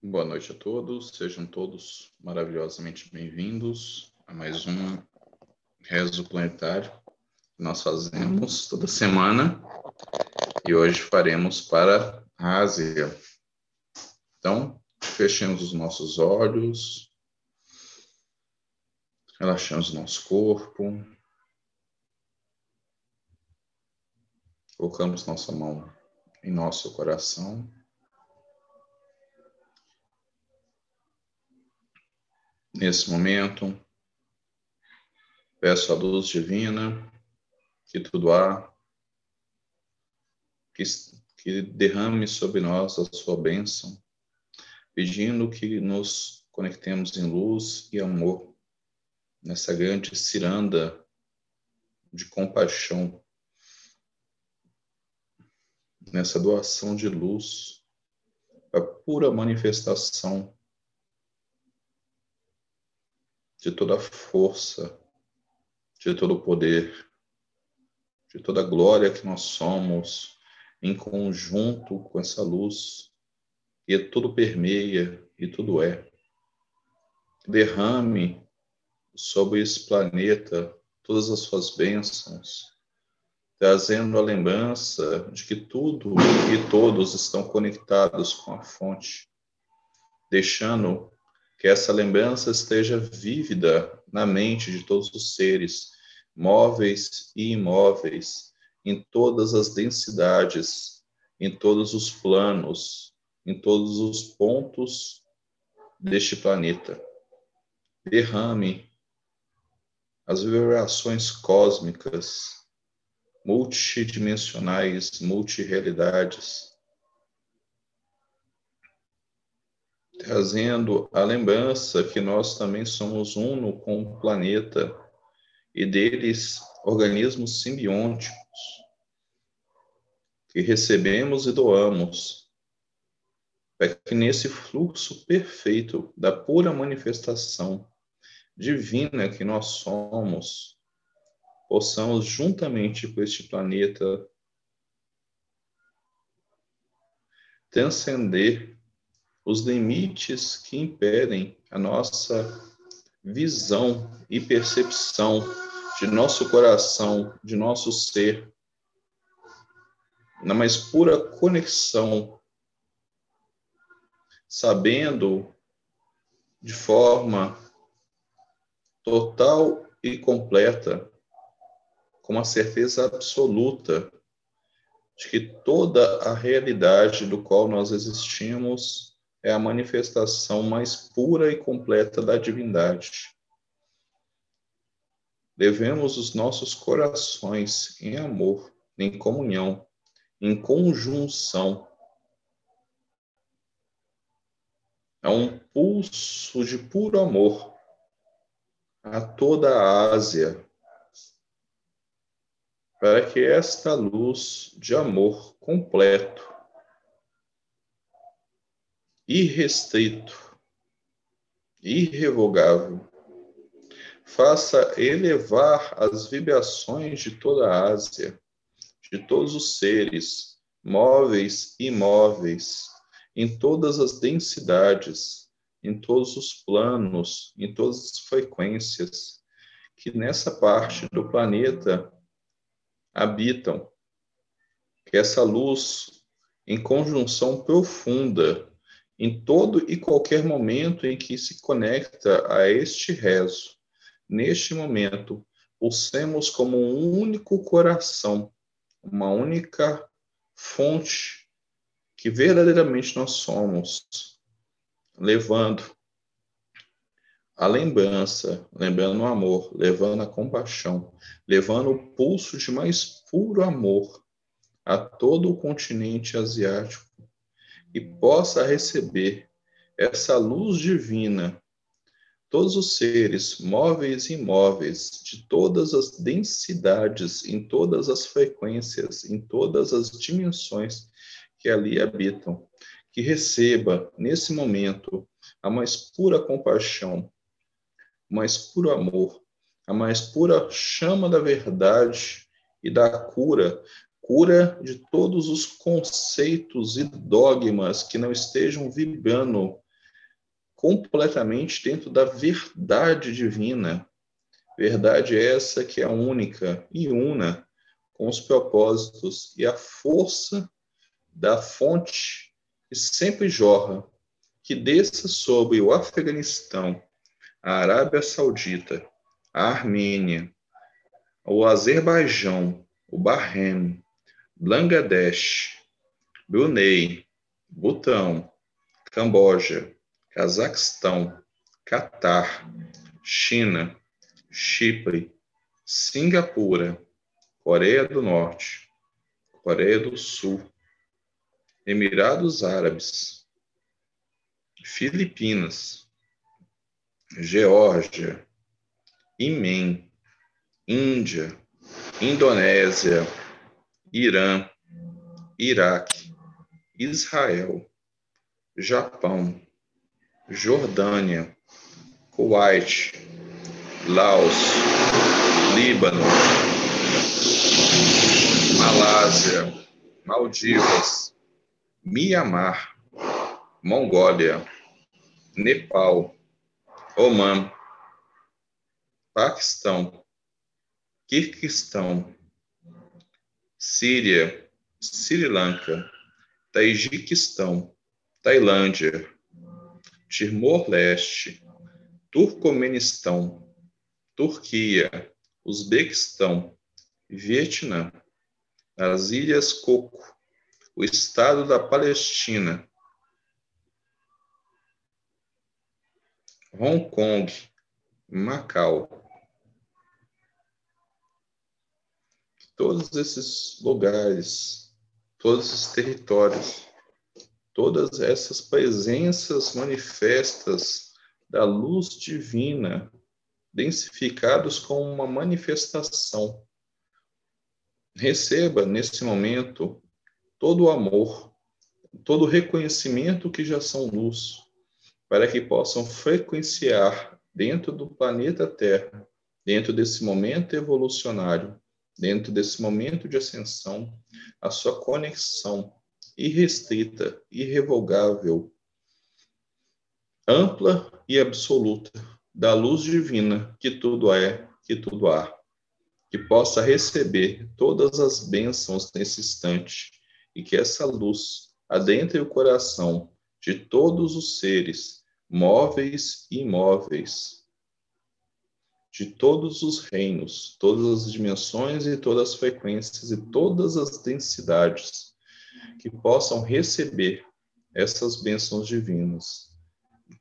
Boa noite a todos, sejam todos maravilhosamente bem-vindos a mais um Rezo Planetário que nós fazemos toda semana e hoje faremos para a Ásia. Então, fechemos os nossos olhos, relaxamos o nosso corpo, colocamos nossa mão em nosso coração. Nesse momento, peço a luz divina que tudo há, que, que derrame sobre nós a sua bênção, pedindo que nos conectemos em luz e amor nessa grande ciranda de compaixão, nessa doação de luz, a pura manifestação de toda a força, de todo o poder, de toda a glória que nós somos, em conjunto com essa luz, e tudo permeia e tudo é. Derrame sobre esse planeta todas as suas bênçãos, trazendo a lembrança de que tudo e todos estão conectados com a fonte, deixando que essa lembrança esteja vívida na mente de todos os seres, móveis e imóveis, em todas as densidades, em todos os planos, em todos os pontos deste planeta. Derrame as vibrações cósmicas, multidimensionais, multirealidades, trazendo a lembrança que nós também somos uno com o planeta e deles organismos simbióticos que recebemos e doamos, para que nesse fluxo perfeito da pura manifestação divina que nós somos, possamos juntamente com este planeta transcender os limites que impedem a nossa visão e percepção de nosso coração, de nosso ser, na mais pura conexão, sabendo de forma total e completa, com uma certeza absoluta de que toda a realidade do qual nós existimos é a manifestação mais pura e completa da divindade. Devemos os nossos corações em amor, em comunhão, em conjunção. a um pulso de puro amor a toda a Ásia, para que esta luz de amor completo irrestrito, irrevogável. Faça elevar as vibrações de toda a Ásia, de todos os seres, móveis e imóveis, em todas as densidades, em todos os planos, em todas as frequências, que nessa parte do planeta habitam. Que essa luz, em conjunção profunda em todo e qualquer momento em que se conecta a este rezo, neste momento, pulsemos como um único coração, uma única fonte que verdadeiramente nós somos, levando a lembrança, lembrando o amor, levando a compaixão, levando o pulso de mais puro amor a todo o continente asiático e possa receber essa luz divina, todos os seres, móveis e imóveis, de todas as densidades, em todas as frequências, em todas as dimensões que ali habitam, que receba nesse momento a mais pura compaixão, o mais puro amor, a mais pura chama da verdade e da cura cura de todos os conceitos e dogmas que não estejam vibrando completamente dentro da verdade divina. Verdade essa que é única e una com os propósitos e a força da fonte que sempre jorra, que desça sobre o Afeganistão, a Arábia Saudita, a Armênia, o Azerbaijão, o Bahrein, Bangladesh, Brunei, Butão, Camboja, Cazaquistão, Catar, China, Chipre, Singapura, Coreia do Norte, Coreia do Sul, Emirados Árabes, Filipinas, Geórgia, Iêmen, Índia, Indonésia, Irã, Iraque, Israel, Japão, Jordânia, Kuwait, Laos, Líbano, Malásia, Maldivas, Mianmar, Mongólia, Nepal, Oman, Paquistão, Kirguistão, Síria, Sri Lanka, Tajiquistão, Tailândia, Timor-Leste, Turcomenistão, Turquia, Uzbequistão, Vietnã, as Ilhas Coco, o Estado da Palestina, Hong Kong, Macau. Todos esses lugares, todos esses territórios, todas essas presenças manifestas da luz divina, densificados com uma manifestação. Receba nesse momento todo o amor, todo o reconhecimento que já são luz, para que possam frequenciar dentro do planeta Terra, dentro desse momento evolucionário, dentro desse momento de ascensão, a sua conexão irrestrita, irrevogável, ampla e absoluta da luz divina que tudo é, que tudo há, que possa receber todas as bênçãos nesse instante e que essa luz adentre o coração de todos os seres, móveis e imóveis, de todos os reinos, todas as dimensões e todas as frequências e todas as densidades, que possam receber essas bênçãos divinas,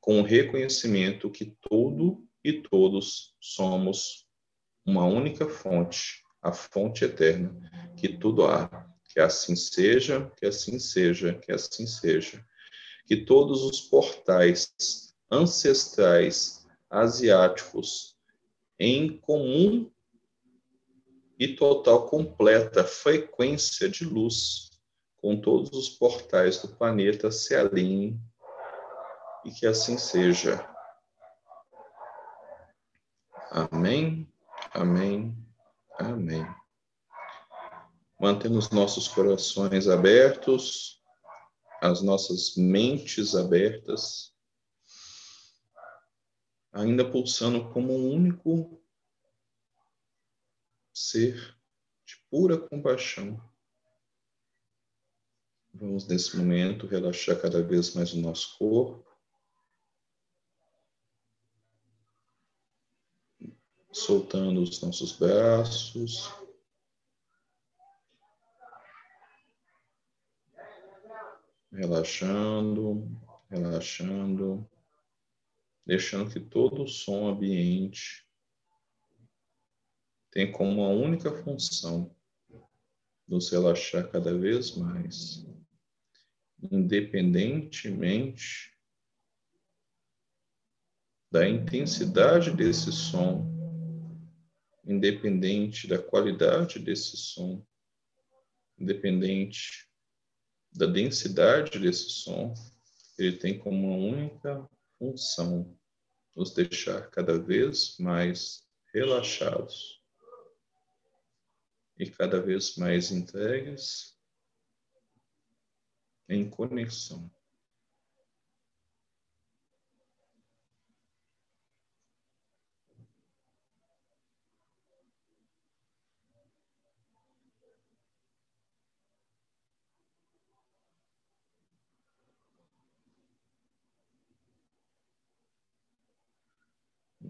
com o reconhecimento que tudo e todos somos uma única fonte, a fonte eterna, que tudo há. Que assim seja, que assim seja, que assim seja que todos os portais ancestrais asiáticos em comum e total completa frequência de luz com todos os portais do planeta se alinhem e que assim seja. Amém, amém, amém. Mantendo os nossos corações abertos as nossas mentes abertas, ainda pulsando como um único ser de pura compaixão. Vamos, nesse momento, relaxar cada vez mais o nosso corpo. Soltando os nossos braços, relaxando, relaxando, deixando que todo o som ambiente tem como uma única função nos relaxar cada vez mais, independentemente da intensidade desse som, independente da qualidade desse som, independente da densidade desse som, ele tem como uma única função nos deixar cada vez mais relaxados e cada vez mais entregues em conexão.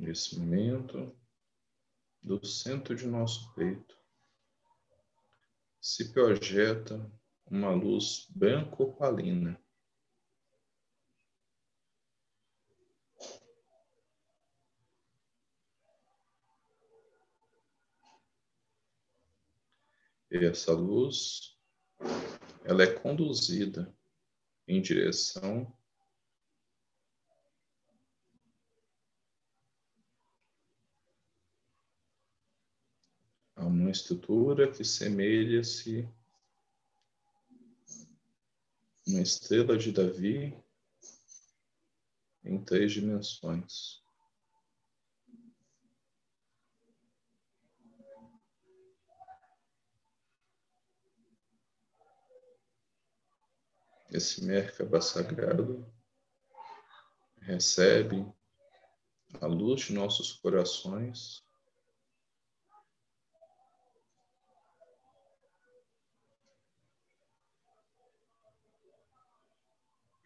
Nesse momento, do centro de nosso peito, se projeta uma luz branco-opalina. E essa luz, ela é conduzida em direção a uma estrutura que semelha-se uma estrela de Davi em três dimensões. esse Merkaba sagrado recebe a luz de nossos corações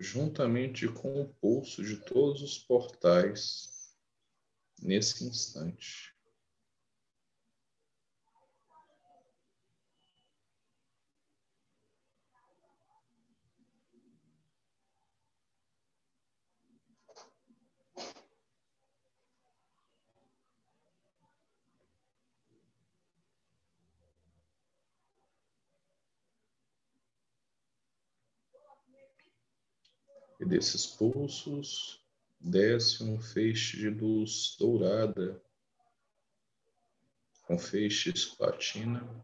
juntamente com o pulso de todos os portais nesse instante. E desses pulsos desce um feixe de luz dourada, com feixes platina,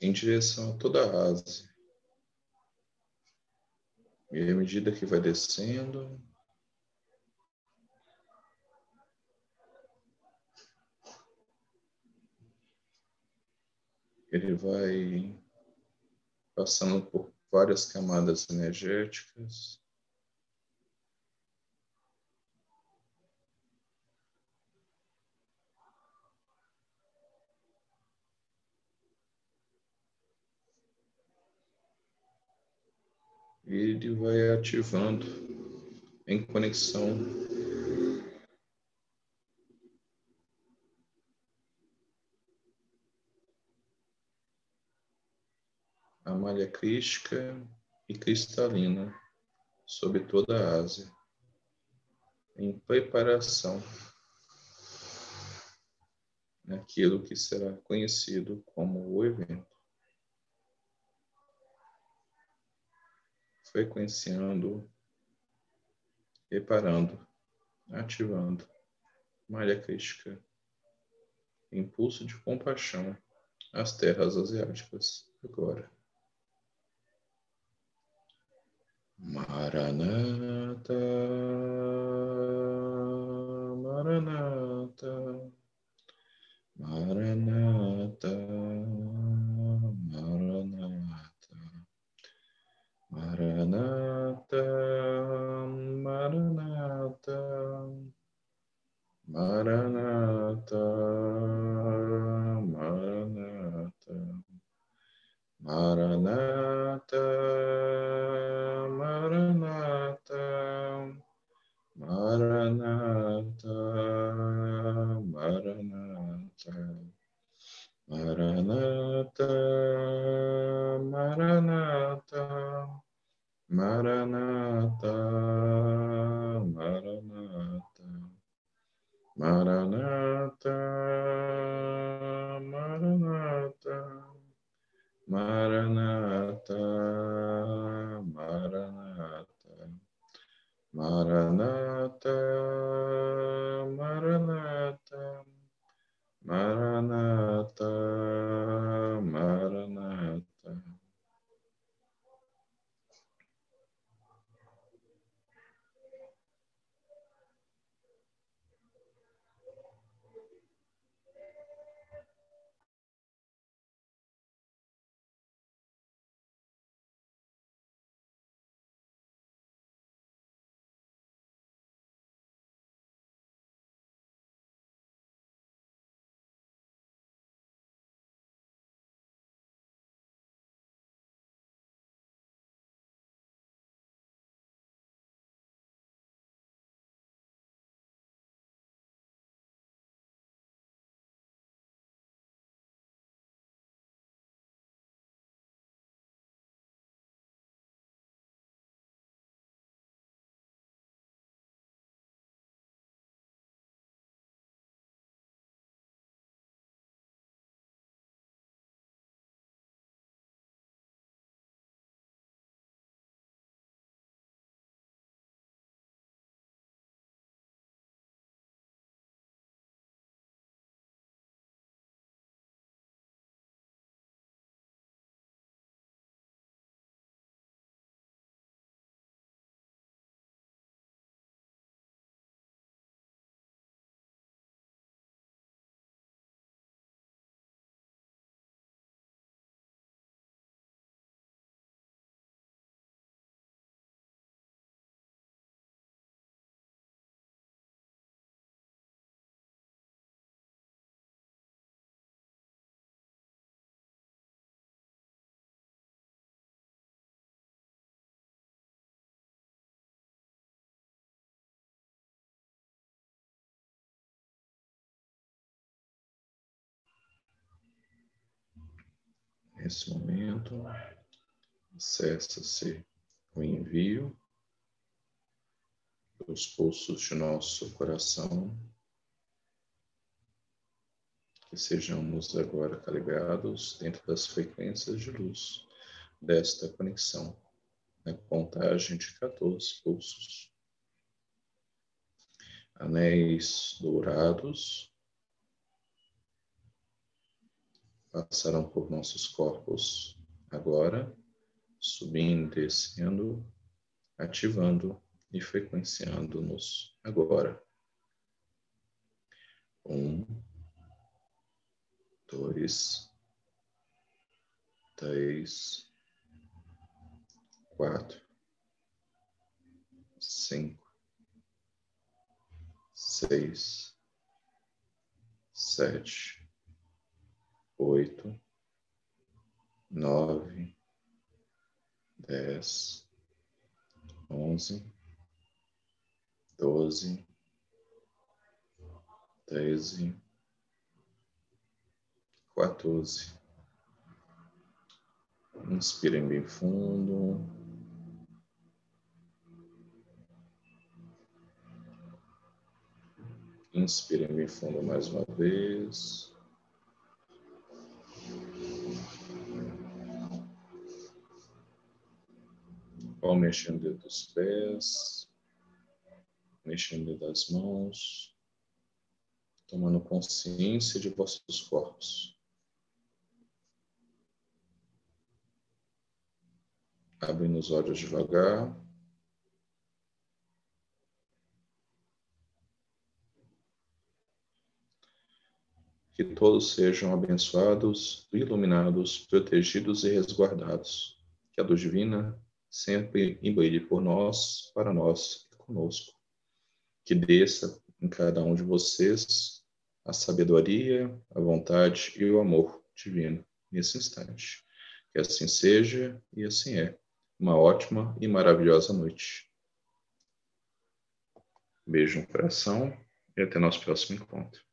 em direção a toda a Ásia. E à medida que vai descendo, ele vai passando por várias camadas energéticas. Ele vai ativando em conexão a malha crística e cristalina sobre toda a Ásia, em preparação naquilo que será conhecido como o evento. Frequenciando, reparando, ativando malha crística, impulso de compaixão às terras asiáticas agora. Maranata, Maranata, Maranata, Maranata, Maranata, Maranata, Maranata, Maranata, Maranata. Maranatha, Maranatha, Maranatha, Maranatha, Maranatha, Maranatha, Maranatha, Maranatha, Maranatha, Maranatha, that Nesse momento, cessa-se o envio dos pulsos de nosso coração, que sejamos agora calibrados dentro das frequências de luz desta conexão, na contagem de 14 pulsos. Anéis dourados passarão por nossos corpos agora, subindo e descendo, ativando e frequenciando-nos agora. Um, dois, três, quatro, cinco, seis, sete, oito, nove, dez, onze, doze, treze, quatorze. Inspirem bem fundo. Inspirem bem fundo mais uma vez. Vão mexendo dos pés, mexendo das mãos, tomando consciência de vossos corpos. Abrindo os olhos devagar. Que todos sejam abençoados, iluminados, protegidos e resguardados. Que a luz divina sempre brilhe por nós, para nós e conosco. Que desça em cada um de vocês a sabedoria, a vontade e o amor divino nesse instante. Que assim seja e assim é. Uma ótima e maravilhosa noite. Beijo no coração e até nosso próximo encontro.